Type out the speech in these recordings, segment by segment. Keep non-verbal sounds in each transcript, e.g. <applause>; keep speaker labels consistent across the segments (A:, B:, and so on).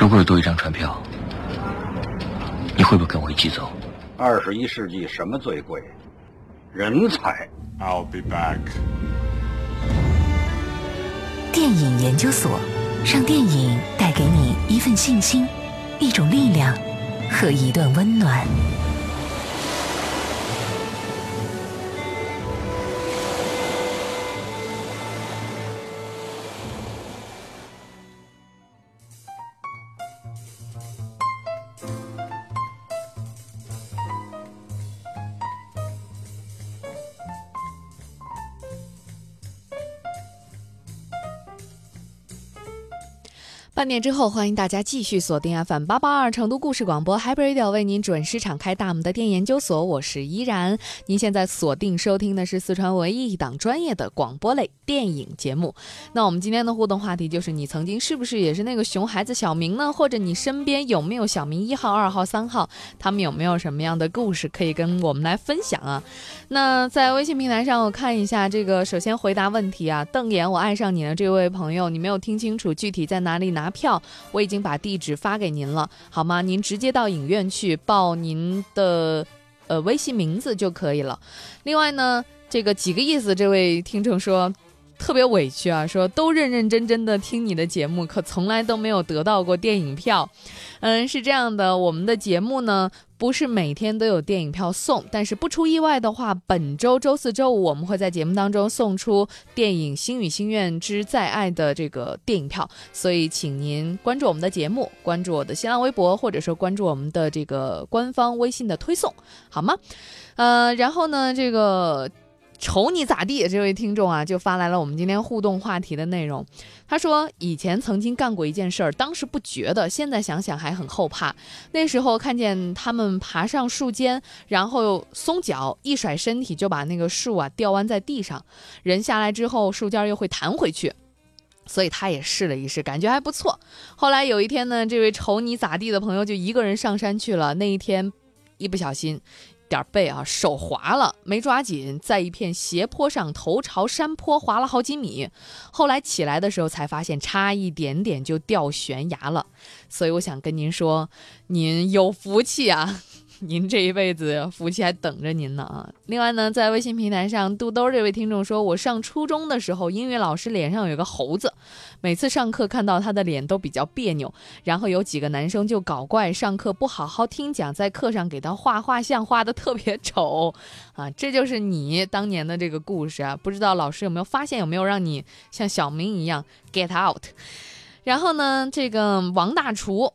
A: 如果有多一张船票，你会不会跟我一起走？
B: 二十一世纪什么最贵？人才。
C: I'll be back.
D: 电影研究所，让电影带给你一份信心、一种力量和一段温暖。
E: 半点之后，欢迎大家继续锁定 FM 八八二成都故事广播，Hyper Radio 为您准时敞开大门的电研究所，我是依然。您现在锁定收听的是四川唯一一档专业的广播类电影节目。那我们今天的互动话题就是：你曾经是不是也是那个熊孩子小明呢？或者你身边有没有小明一号、二号、三号？他们有没有什么样的故事可以跟我们来分享啊？那在微信平台上，我看一下这个，首先回答问题啊，瞪眼我爱上你的这位朋友，你没有听清楚具体在哪里拿票，我已经把地址发给您了，好吗？您直接到影院去报您的呃微信名字就可以了。另外呢，这个几个意思，这位听众说。特别委屈啊，说都认认真真的听你的节目，可从来都没有得到过电影票。嗯，是这样的，我们的节目呢不是每天都有电影票送，但是不出意外的话，本周周四周五我们会在节目当中送出电影《星语心愿之再爱》的这个电影票，所以请您关注我们的节目，关注我的新浪微博，或者说关注我们的这个官方微信的推送，好吗？呃，然后呢，这个。瞅你咋地！这位听众啊，就发来了我们今天互动话题的内容。他说，以前曾经干过一件事儿，当时不觉得，现在想想还很后怕。那时候看见他们爬上树尖，然后松脚，一甩身体就把那个树啊吊弯在地上，人下来之后，树尖又会弹回去。所以他也试了一试，感觉还不错。后来有一天呢，这位瞅你咋地的朋友就一个人上山去了。那一天，一不小心。点背啊，手滑了，没抓紧，在一片斜坡上，头朝山坡滑了好几米。后来起来的时候才发现，差一点点就掉悬崖了。所以我想跟您说，您有福气啊！<laughs> 您这一辈子福气还等着您呢啊！另外呢，在微信平台上，肚兜这位听众说，我上初中的时候，英语老师脸上有个猴子，每次上课看到他的脸都比较别扭，然后有几个男生就搞怪，上课不好好听讲，在课上给他画画像，画的特别丑啊！这就是你当年的这个故事啊！不知道老师有没有发现，有没有让你像小明一样 get out？然后呢，这个王大厨。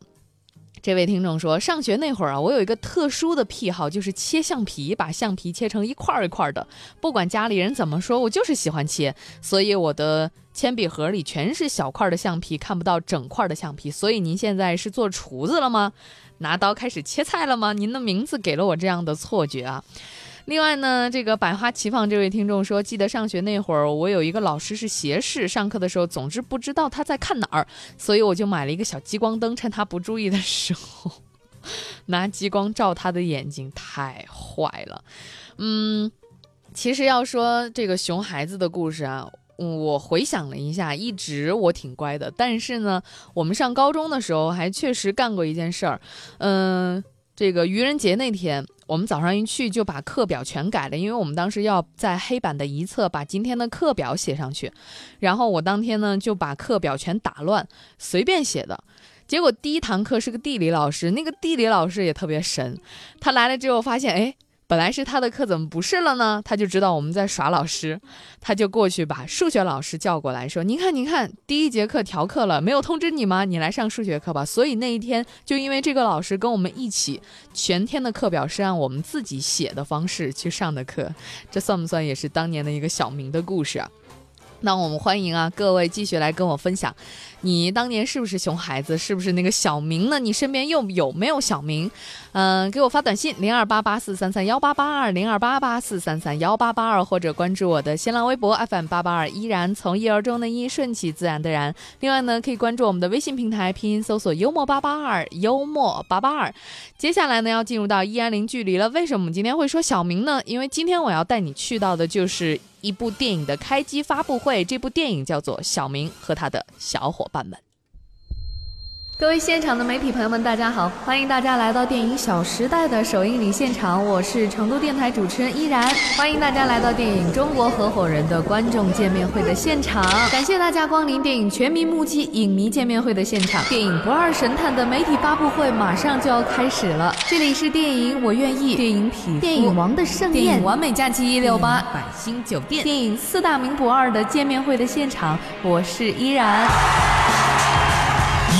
E: 这位听众说，上学那会儿啊，我有一个特殊的癖好，就是切橡皮，把橡皮切成一块儿一块儿的。不管家里人怎么说，我就是喜欢切，所以我的铅笔盒里全是小块的橡皮，看不到整块的橡皮。所以您现在是做厨子了吗？拿刀开始切菜了吗？您的名字给了我这样的错觉啊。另外呢，这个百花齐放这位听众说，记得上学那会儿，我有一个老师是斜视，上课的时候总之不知道他在看哪儿，所以我就买了一个小激光灯，趁他不注意的时候，拿激光照他的眼睛，太坏了。<laughs> 嗯，其实要说这个熊孩子的故事啊。我回想了一下，一直我挺乖的，但是呢，我们上高中的时候还确实干过一件事儿，嗯。这个愚人节那天，我们早上一去就把课表全改了，因为我们当时要在黑板的一侧把今天的课表写上去。然后我当天呢就把课表全打乱，随便写的。结果第一堂课是个地理老师，那个地理老师也特别神，他来了之后发现，哎。本来是他的课，怎么不是了呢？他就知道我们在耍老师，他就过去把数学老师叫过来，说：“您看，您看，第一节课调课了，没有通知你吗？你来上数学课吧。”所以那一天，就因为这个老师跟我们一起，全天的课表是按我们自己写的方式去上的课，这算不算也是当年的一个小明的故事啊？那我们欢迎啊，各位继续来跟我分享，你当年是不是熊孩子？是不是那个小明呢？你身边又有没有小明？嗯，给我发短信零二八八四三三幺八八二零二八八四三三幺八八二，或者关注我的新浪微博 FM 八八二，依然从一而终的一，顺其自然的然。另外呢，可以关注我们的微信平台，拼音搜索幽默八八二，幽默八八二。接下来呢，要进入到依然零距离了。为什么我们今天会说小明呢？因为今天我要带你去到的就是一部电影的开机发布会。这部电影叫做《小明和他的小伙伴俺们。各位现场的媒体朋友们，大家好！欢迎大家来到电影《小时代》的首映礼现场，我是成都电台主持人依然。欢迎大家来到电影《中国合伙人》的观众见面会的现场，感谢大家光临电影全民目击影迷见面会的现场。电影《不二神探》的媒体发布会马上就要开始了，这里是电影《我愿意》、电影《匹电影《王的盛宴》、电影《完美假期一六八》、百星酒店、电影《四大名捕二》的见面会的现场，我是依然。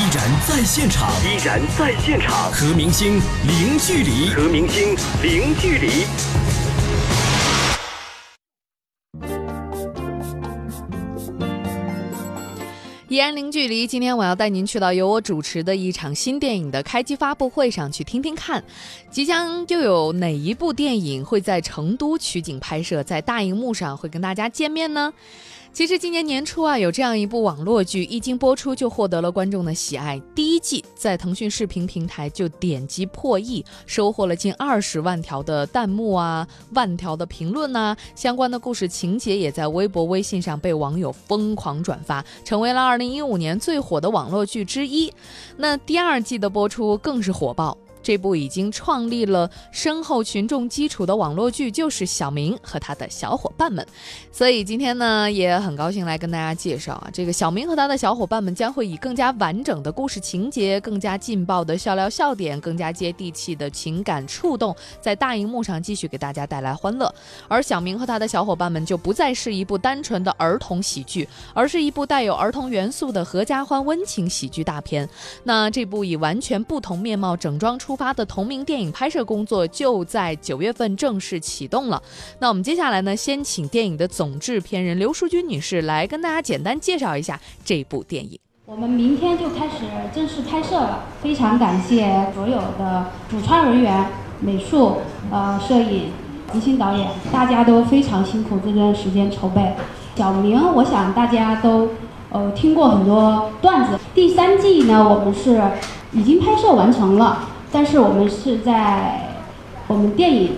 C: 依然在现场，
F: 依然在现场，
C: 和明星零距离，
F: 和明星零距离。
E: 依然零距离，今天我要带您去到由我主持的一场新电影的开机发布会上去听听看，即将又有哪一部电影会在成都取景拍摄，在大荧幕上会跟大家见面呢？其实今年年初啊，有这样一部网络剧，一经播出就获得了观众的喜爱。第一季在腾讯视频平台就点击破亿，收获了近二十万条的弹幕啊，万条的评论呐，相关的故事情节也在微博、微信上被网友疯狂转发，成为了二零一五年最火的网络剧之一。那第二季的播出更是火爆。这部已经创立了深厚群众基础的网络剧，就是小明和他的小伙伴们。所以今天呢，也很高兴来跟大家介绍啊，这个小明和他的小伙伴们将会以更加完整的故事情节、更加劲爆的笑料笑点、更加接地气的情感触动，在大荧幕上继续给大家带来欢乐。而小明和他的小伙伴们就不再是一部单纯的儿童喜剧，而是一部带有儿童元素的合家欢温情喜剧大片。那这部以完全不同面貌整装出发的同名电影拍摄工作就在九月份正式启动了。那我们接下来呢，先请电影的总制片人刘淑君女士来跟大家简单介绍一下这部电影。
G: 我们明天就开始正式拍摄了，非常感谢所有的主创人员、美术、呃摄影、执行导演，大家都非常辛苦这段时间筹备。小明，我想大家都呃听过很多段子。第三季呢，我们是已经拍摄完成了。但是我们是在我们电影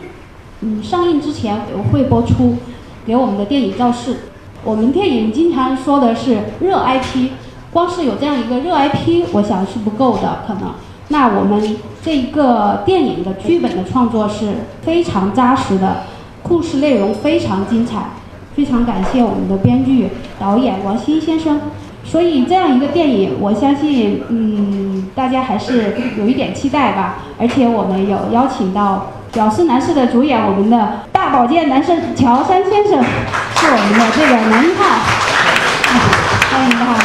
G: 嗯上映之前会播出给我们的电影造势。我们电影经常说的是热 IP，光是有这样一个热 IP，我想是不够的可能。那我们这一个电影的剧本的创作是非常扎实的，故事内容非常精彩，非常感谢我们的编剧导演王鑫先生。所以这样一个电影，我相信，嗯，大家还是有一点期待吧。而且我们有邀请到《屌丝男士》的主演，我们的大保健男神乔杉先生，是我们的这个男一号，欢迎他。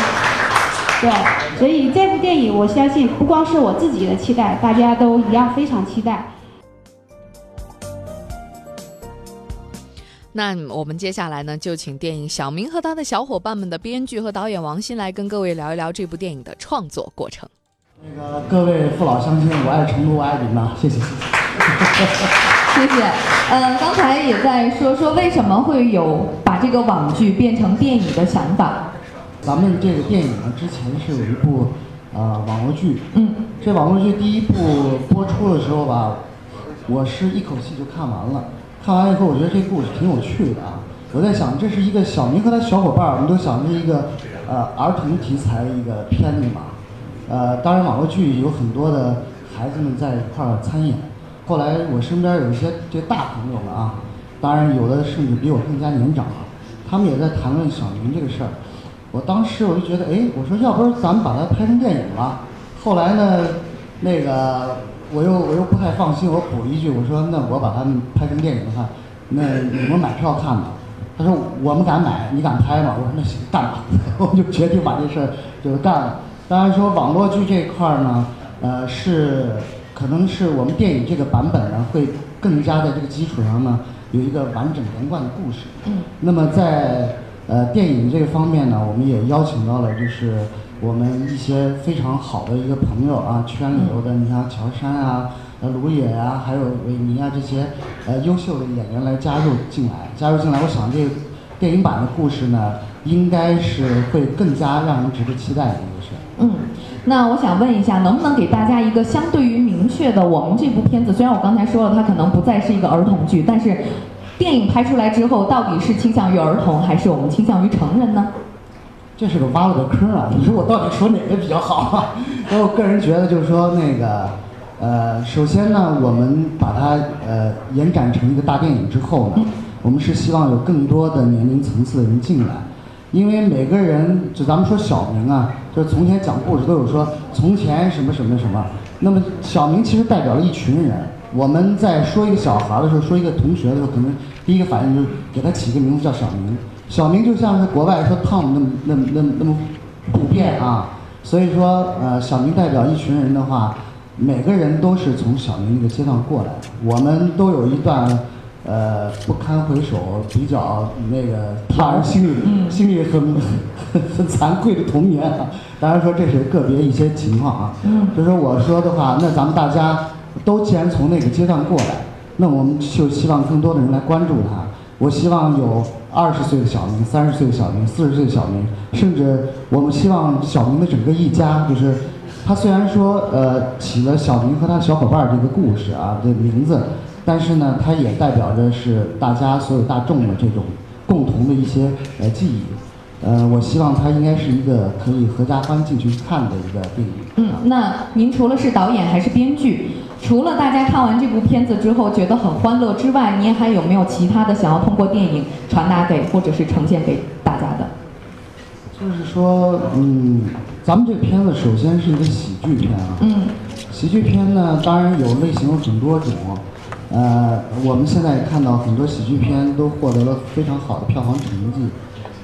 G: 对，所以这部电影，我相信不光是我自己的期待，大家都一样非常期待。
E: 那我们接下来呢，就请电影《小明和他的小伙伴们》的编剧和导演王鑫来跟各位聊一聊这部电影的创作过程。
H: 那个各位父老乡亲，我爱成都，我爱你们，谢谢谢谢。
I: 谢谢。呃，刚才也在说说为什么会有把这个网剧变成电影的想法。
H: 咱们这个电影呢，之前是有一部呃网络剧，嗯，这网络剧第一部播出的时候吧，我是一口气就看完了。看完以后，我觉得这故事挺有趣的啊！我在想，这是一个小明和他小伙伴儿，我们都想是一个呃儿童题材的一个片子嘛。呃，当然网络剧有很多的孩子们在一块儿参演。后来我身边有一些这大朋友们啊，当然有的甚至比我更加年长啊，他们也在谈论小明这个事儿。我当时我就觉得，哎，我说要不然咱们把它拍成电影了。后来呢，那个。我又我又不太放心，我补一句，我说那我把它们拍成电影的话，那你们买票看吧。他说我们敢买，你敢拍吗？我说那行干吧，<laughs> 我们就决定把这事儿就干了。当然说网络剧这一块儿呢，呃是可能是我们电影这个版本呢会更加在这个基础上呢有一个完整连贯的故事。嗯。那么在呃电影这个方面呢，我们也邀请到了就是。我们一些非常好的一个朋友啊，圈里头的，你像乔杉啊、呃卢野啊，还有韦尼啊这些呃优秀的演员来加入进来，加入进来，我想这个电影版的故事呢，应该是会更加让人值得期待的一个事。
I: 嗯，那我想问一下，能不能给大家一个相对于明确的，我们这部片子虽然我刚才说了，它可能不再是一个儿童剧，但是电影拍出来之后，到底是倾向于儿童，还是我们倾向于成人呢？
H: 这是个挖了个坑啊！你说我到底说哪个比较好啊？<laughs> 那我个人觉得就是说那个，呃，首先呢，我们把它呃延展成一个大电影之后呢，我们是希望有更多的年龄层次的人进来，因为每个人就咱们说小明啊，就是从前讲故事都有说从前什么什么什么，那么小明其实代表了一群人。我们在说一个小孩的时候，说一个同学的时候，可能第一个反应就是给他起个名字叫小明。小明就像是国外说 Tom 那么那么那么那么普遍啊，所以说呃，小明代表一群人的话，每个人都是从小明那个阶段过来的。我们都有一段呃不堪回首、比较那个让人心里心里很很 <laughs> 很惭愧的童年啊。当然说这是个别一些情况啊。所以说我说的话，那咱们大家都既然从那个阶段过来，那我们就希望更多的人来关注他。我希望有二十岁的小明、三十岁的小明、四十岁的小明，甚至我们希望小明的整个一家，就是他虽然说呃起了小明和他小伙伴儿这个故事啊的名字，但是呢，它也代表着是大家所有大众的这种共同的一些呃记忆。呃，我希望它应该是一个可以合家欢进去看的一个电影。
I: 嗯，那您除了是导演还是编剧？除了大家看完这部片子之后觉得很欢乐之外，您还有没有其他的想要通过电影传达给或者是呈现给大家的？
H: 就是说，嗯，咱们这个片子首先是一个喜剧片啊。
I: 嗯。
H: 喜剧片呢，当然有类型有很多种。呃，我们现在也看到很多喜剧片都获得了非常好的票房成绩。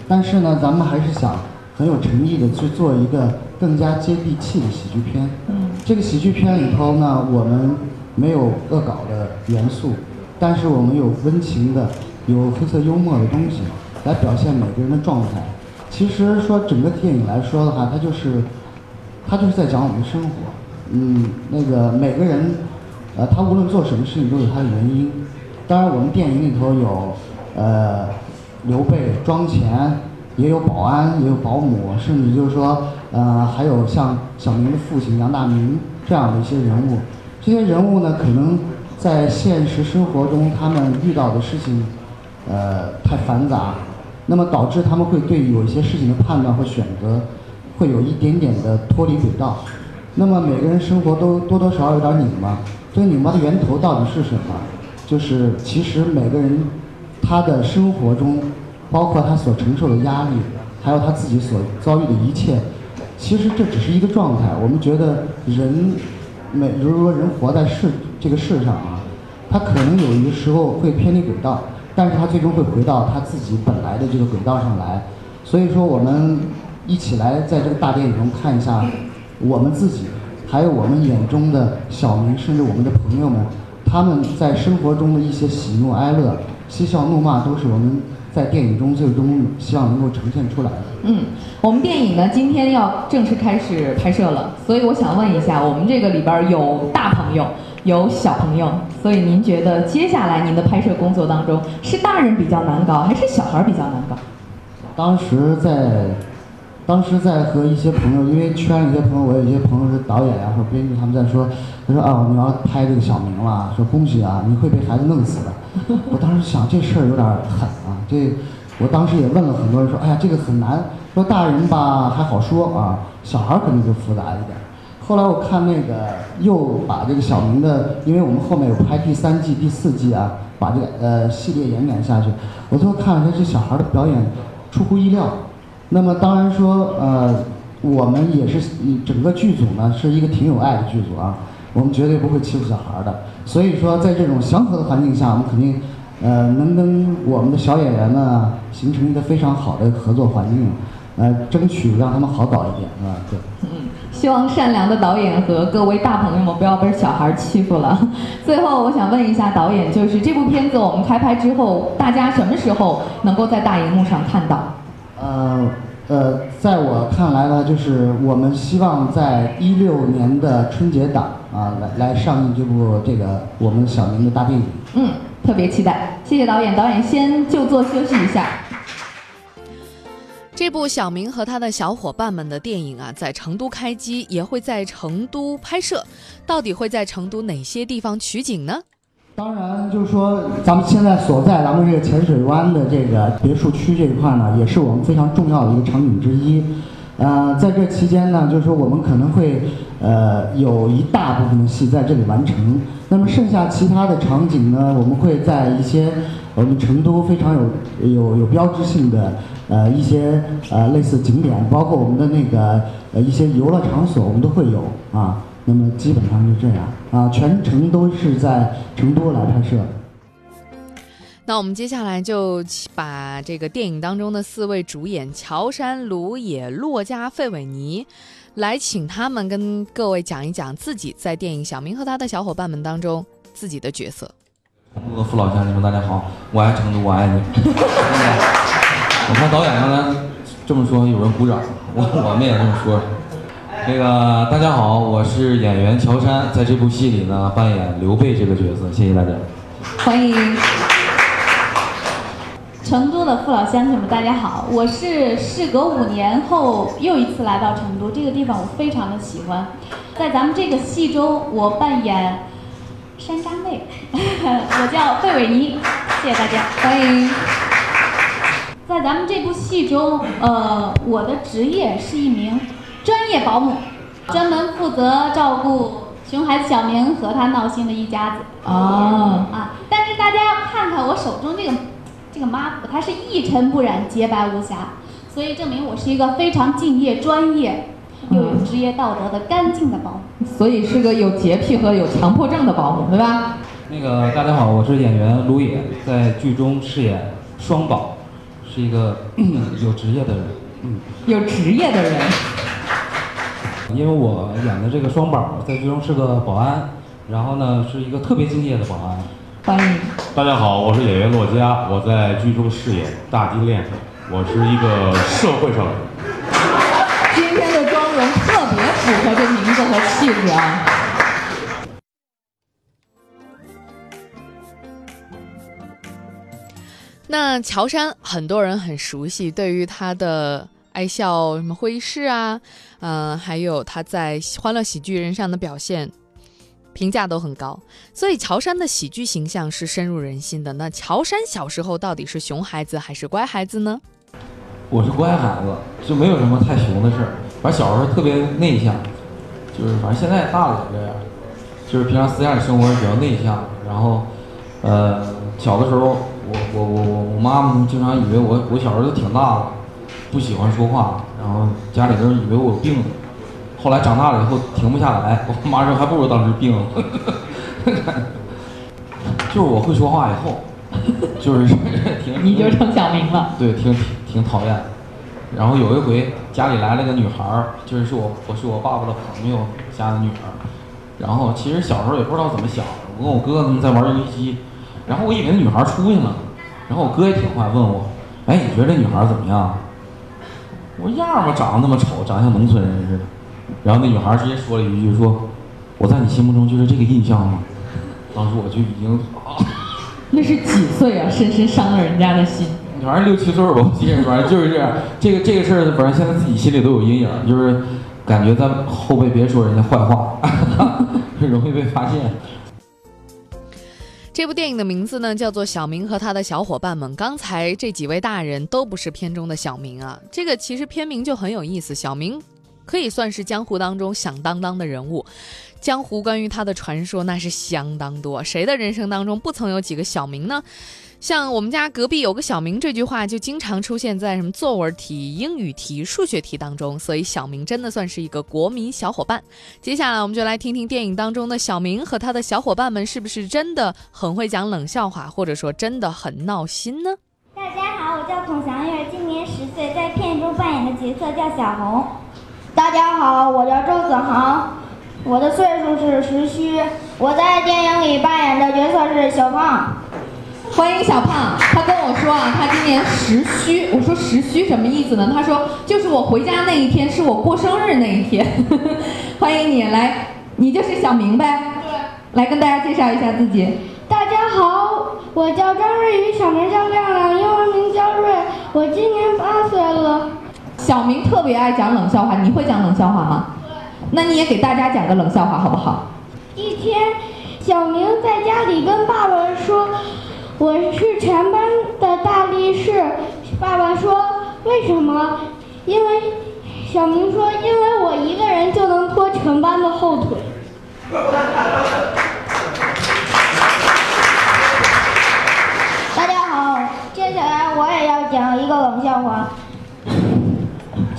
H: 但是呢，咱们还是想很有诚意的去做一个更加接地气的喜剧片。
I: 嗯，
H: 这个喜剧片里头呢，我们没有恶搞的元素，但是我们有温情的、有黑色幽默的东西，来表现每个人的状态。其实说整个电影来说的话，它就是，它就是在讲我们的生活。嗯，那个每个人，呃，他无论做什么事情都有他的原因。当然，我们电影里头有，呃。刘备庄钱，也有保安，也有保姆，甚至就是说，呃，还有像小明的父亲杨大明这样的一些人物。这些人物呢，可能在现实生活中他们遇到的事情，呃，太繁杂，那么导致他们会对有一些事情的判断和选择，会有一点点的脱离轨道。那么每个人生活都多多少少有点拧巴，这个拧巴的源头到底是什么？就是其实每个人。他的生活中，包括他所承受的压力，还有他自己所遭遇的一切，其实这只是一个状态。我们觉得人，每比如说人活在世这个世上啊，他可能有一个时候会偏离轨道，但是他最终会回到他自己本来的这个轨道上来。所以说，我们一起来在这个大电影中看一下我们自己，还有我们眼中的小明，甚至我们的朋友们，他们在生活中的一些喜怒哀乐。嬉笑怒骂都是我们在电影中最终希望能够呈现出来的。
I: 嗯，我们电影呢今天要正式开始拍摄了，所以我想问一下，我们这个里边有大朋友，有小朋友，所以您觉得接下来您的拍摄工作当中是大人比较难搞，还是小孩比较难搞？
H: 当时在。当时在和一些朋友，因为圈里一些朋友，我有一些朋友是导演呀或者编剧，他们在说，他说啊，你要拍这个小明了，说恭喜啊，你会被孩子弄死的。我当时想这事儿有点狠啊，这，我当时也问了很多人说，哎呀，这个很难，说大人吧还好说啊，小孩儿肯定就复杂一点。后来我看那个又把这个小明的，因为我们后面有拍第三季、第四季啊，把这个呃系列延展下去，我最后看了他这小孩的表演出乎意料。那么当然说，呃，我们也是整个剧组呢是一个挺有爱的剧组啊，我们绝对不会欺负小孩的。所以说，在这种祥和的环境下，我们肯定，呃，能跟我们的小演员呢形成一个非常好的合作环境，呃，争取让他们好搞一点，啊，对。
I: 嗯，希望善良的导演和各位大朋友们不要被小孩欺负了。<laughs> 最后，我想问一下导演，就是这部片子我们开拍之后，大家什么时候能够在大荧幕上看到？
H: 呃呃，在我看来呢，就是我们希望在一六年的春节档啊，来来上映这部这个我们小明的大电影。
I: 嗯，特别期待。谢谢导演，导演先就坐休息一下。
E: 这部小明和他的小伙伴们的电影啊，在成都开机，也会在成都拍摄。到底会在成都哪些地方取景呢？
H: 当然，就是说咱们现在所在咱们这个浅水湾的这个别墅区这一块呢，也是我们非常重要的一个场景之一。呃，在这期间呢，就是说我们可能会呃有一大部分的戏在这里完成。那么剩下其他的场景呢，我们会在一些我们成都非常有有有标志性的呃一些呃类似景点，包括我们的那个呃一些游乐场所，我们都会有啊。那么基本上就这样啊，全程都是在成都来拍摄。
E: 那我们接下来就把这个电影当中的四位主演乔杉、卢野、洛家、费伟尼，来请他们跟各位讲一讲自己在电影《小明和他的小伙伴们》当中自己的角色。
A: 成都的父老乡亲们，大家好，我爱成都，我爱你。我看导演刚才这么说，有人鼓掌，我我们也这么说。那个大家好，我是演员乔杉，在这部戏里呢扮演刘备这个角色，谢谢大家。
I: 欢迎。
G: 成都的父老乡亲们，大家好！我是事隔五年后又一次来到成都，这个地方我非常的喜欢。在咱们这个戏中，我扮演山楂妹，<laughs> 我叫费伟妮，谢谢大家，
I: 欢迎。
G: 在咱们这部戏中，呃，我的职业是一名专业保姆，专门负责照顾熊孩子小明和他闹心的一家子。
I: 哦，
G: 啊，但是大家要看看我手中这个。这个抹布它是一尘不染、洁白无瑕，所以证明我是一个非常敬业、专业又有职业道德的干净的保姆。
I: 所以是个有洁癖和有强迫症的保姆，对吧？
A: 那个大家好，我是演员卢野，在剧中饰演双宝，是一个有职业的人。
I: 嗯，有职业的人。
A: 因为我演的这个双宝在剧中是个保安，然后呢是一个特别敬业的保安。
I: 欢迎。
J: 大家好，我是演员洛嘉，我在剧中饰演大金链子，我是一个社会上。
I: 今天的妆容特别符合这名字和气质啊。
E: 那乔杉很多人很熟悉，对于他的爱笑什么会议室啊，嗯，还有他在《欢乐喜剧人》上的表现。评价都很高，所以乔杉的喜剧形象是深入人心的。那乔杉小时候到底是熊孩子还是乖孩子呢？
A: 我是乖孩子，就没有什么太熊的事儿。反正小时候特别内向，就是反正现在大了也这样，就是平常私下里生活比较内向。然后，呃，小的时候，我我我我我妈妈经常以为我我小时候就挺大了，不喜欢说话，然后家里人以为我有病。后来长大了以后停不下来，<laughs> 我妈说还不如当时病了。<laughs> 就是我会说话以后，<laughs> 就是挺
I: 你就成小明了。
A: 对，挺挺挺讨厌。然后有一回家里来了个女孩儿，就是是我我是我爸爸的朋友家的女儿。然后其实小时候也不知道怎么想，我跟我哥他们在玩游戏机，然后我以为那女孩出去了，然后我哥也挺坏，问我，哎，你觉得这女孩怎么样？我说样儿吧，长得那么丑，长得像农村人似的。然后那女孩直接说了一句：“说我在你心目中就是这个印象吗？”当时我就已经，<laughs>
I: 那是几岁啊？深深伤了人家的心。
A: 反正六七岁吧，我记着，反正就是这样。这个这个事儿，反正现在自己心里都有阴影，就是感觉在后背别说人家坏话，<laughs> 容易被发现。
E: 这部电影的名字呢，叫做《小明和他的小伙伴们》。刚才这几位大人都不是片中的小明啊，这个其实片名就很有意思，小明。可以算是江湖当中响当当的人物，江湖关于他的传说那是相当多。谁的人生当中不曾有几个小明呢？像我们家隔壁有个小明这句话就经常出现在什么作文题、英语题、数学题当中，所以小明真的算是一个国民小伙伴。接下来我们就来听听电影当中的小明和他的小伙伴们是不是真的很会讲冷笑话，或者说真的很闹心呢？
K: 大家好，我叫孔祥月，今年十岁，在片中扮演的角色叫小红。
L: 大家好，我叫周子航，我的岁数是十虚，我在电影里扮演的角色是小胖。
I: 欢迎小胖，他跟我说啊，他今年十虚。我说十虚什么意思呢？他说就是我回家那一天是我过生日那一天。欢迎你来，你就是小明呗？
L: 对。
I: 来跟大家介绍一下自己。
L: 大家好，我叫张瑞宇，小名叫亮亮，英文名叫瑞，我今年八岁了。
I: 小明特别爱讲冷笑话，你会讲冷笑话吗？那你也给大家讲个冷笑话好不好？
L: 一天，小明在家里跟爸爸说：“我是全班的大力士。”爸爸说：“为什么？”因为小明说：“因为我一个人就能拖全班的后腿。”大家好，接下来我也要讲一个冷笑话，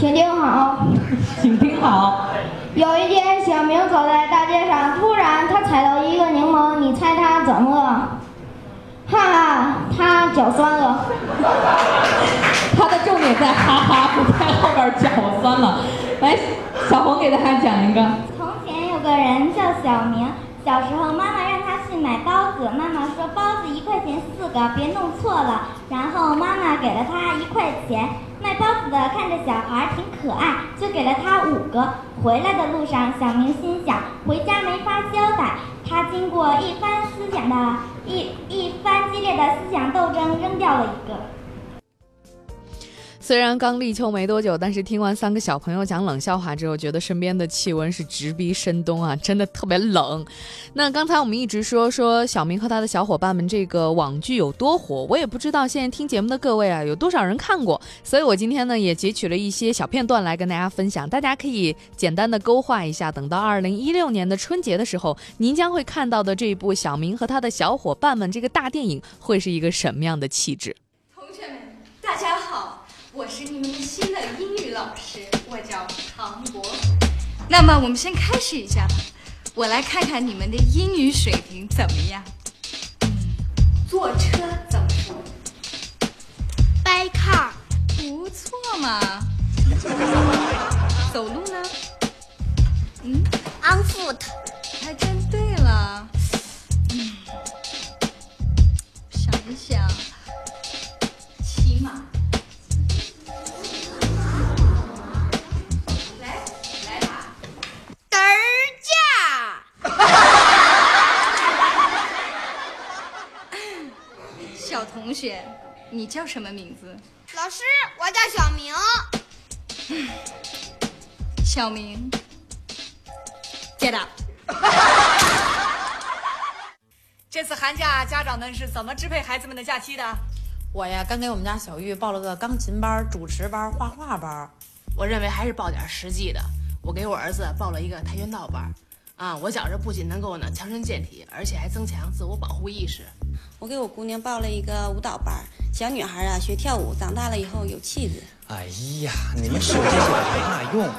L: 请听好。
I: 请听好。
L: 有一天，小明走在大街上，突然他踩到一个柠檬，你猜他怎么了？哈哈，他脚酸了。<laughs>
I: 他的重点在哈哈，不在后边脚酸了。来，小红给大家讲一个。
K: 从前有个人叫小明，小时候妈妈让他去买包子，妈妈说包子一块钱四个，别弄错了。然后妈妈给了他一块钱，卖包子的看着小孩挺可爱，就给了他五个。回来的路上，小明心想回家没法交代，他经过一番思想的一一番激烈的思想斗争，扔掉了一个。
E: 虽然刚立秋没多久，但是听完三个小朋友讲冷笑话之后，觉得身边的气温是直逼深冬啊，真的特别冷。那刚才我们一直说说小明和他的小伙伴们这个网剧有多火，我也不知道现在听节目的各位啊有多少人看过，所以我今天呢也截取了一些小片段来跟大家分享，大家可以简单的勾画一下，等到二零一六年的春节的时候，您将会看到的这一部小明和他的小伙伴们这个大电影会是一个什么样的气质。
M: 同学们，大家好。我是你们新的英语老师，我叫唐博。那么我们先开始一下吧，我来看看你们的英语水平怎么样。嗯，坐车怎么说
K: ？By car，
M: 不错嘛。<laughs> 走路呢？
K: 嗯，On foot，
M: 还真对了。嗯，想一想，骑马。同学，你叫什么名字？
K: 老师，我叫小明。
M: 小明，get up。<laughs>
N: 这次寒假，家长们是怎么支配孩子们的假期的？
O: 我呀，刚给我们家小玉报了个钢琴班、主持班、画画班。我认为还是报点实际的。我给我儿子报了一个跆拳道班。啊，我觉着不仅能够呢强身健体，而且还增强自我保护意识。
P: 我给我姑娘报了一个舞蹈班，小女孩啊学跳舞，长大了以后有气质。
Q: 哎呀，你们说这些都没嘛用。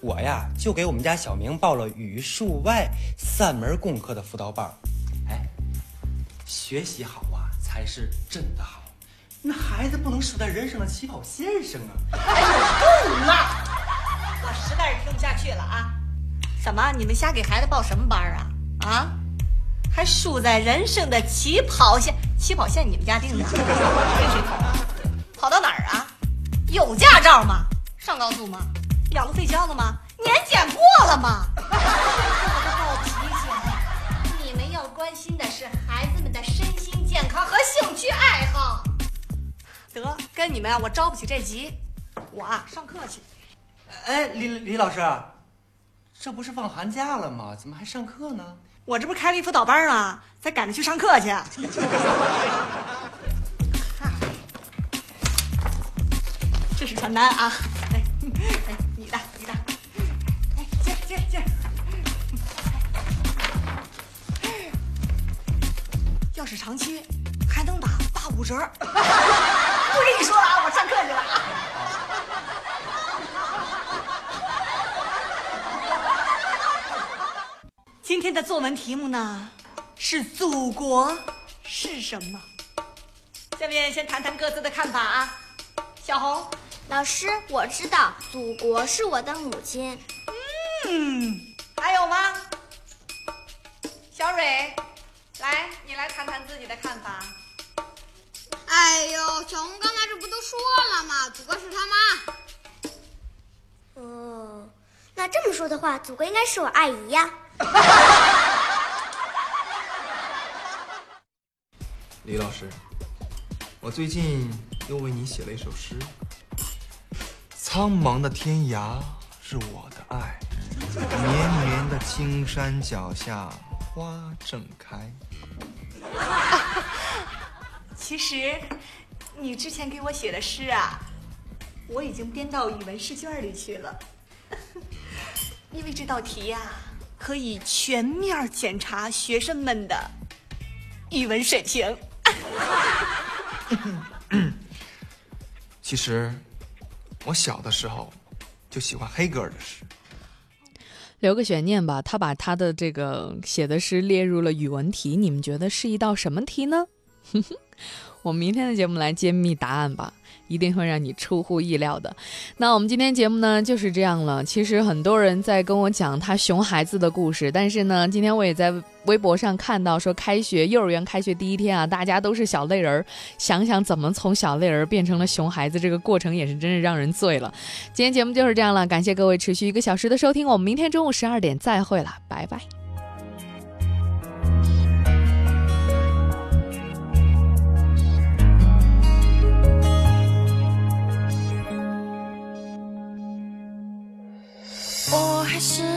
Q: 我呀就给我们家小明报了语数外三门功课的辅导班。哎，学习好啊才是真的好。那孩子不能输在人生的起跑线上啊！
N: 哎呦，够了！我实在是听不下去了啊！怎么？你们瞎给孩子报什么班啊？啊？还输在人生的起跑线？起跑线你们家定的？跟谁跑？跑到哪儿啊？有驾照吗？上高速吗？养路费交了吗？年检过了吗？暴脾气！你们要关心的是孩子们的身心健康和兴趣爱好。得，跟你们啊，我着不起这急。我啊，上课去。
Q: 哎，李李老师。这不是放寒假了吗？怎么还上课呢？
N: 我这不开了一辅导班吗？才赶着去上课去。<laughs> 这是传单啊！哎哎，你的你的，哎，接接接。要是长期，还能打八五折。<laughs> 不跟你说了啊，我上课去了今天的作文题目呢是“祖国是什么”。下面先谈谈各自的看法啊。小红
K: 老师，我知道，祖国是我的母亲。
N: 嗯，还有吗？小蕊，来，你来谈谈自己的看法。
R: 哎呦，小红刚才这不都说了吗？祖国是他妈。
K: 哦，那这么说的话，祖国应该是我阿姨呀。<laughs>
S: 李老师，我最近又为你写了一首诗。苍茫的天涯是我的爱，绵绵的青山脚下花正开。<laughs>
N: 其实，你之前给我写的诗啊，我已经编到语文试卷里去了。因为这道题呀、可以全面检查学生们的语文水平。
S: 其实，我小的时候就喜欢黑格尔的诗。
E: 留个悬念吧，他把他的这个写的诗列入了语文题，你们觉得是一道什么题呢？<laughs> 我们明天的节目来揭秘答案吧，一定会让你出乎意料的。那我们今天节目呢就是这样了。其实很多人在跟我讲他熊孩子的故事，但是呢，今天我也在微博上看到说，开学幼儿园开学第一天啊，大家都是小泪人儿。想想怎么从小泪人变成了熊孩子，这个过程也是真是让人醉了。今天节目就是这样了，感谢各位持续一个小时的收听，我们明天中午十二点再会了，拜拜。
T: 我还是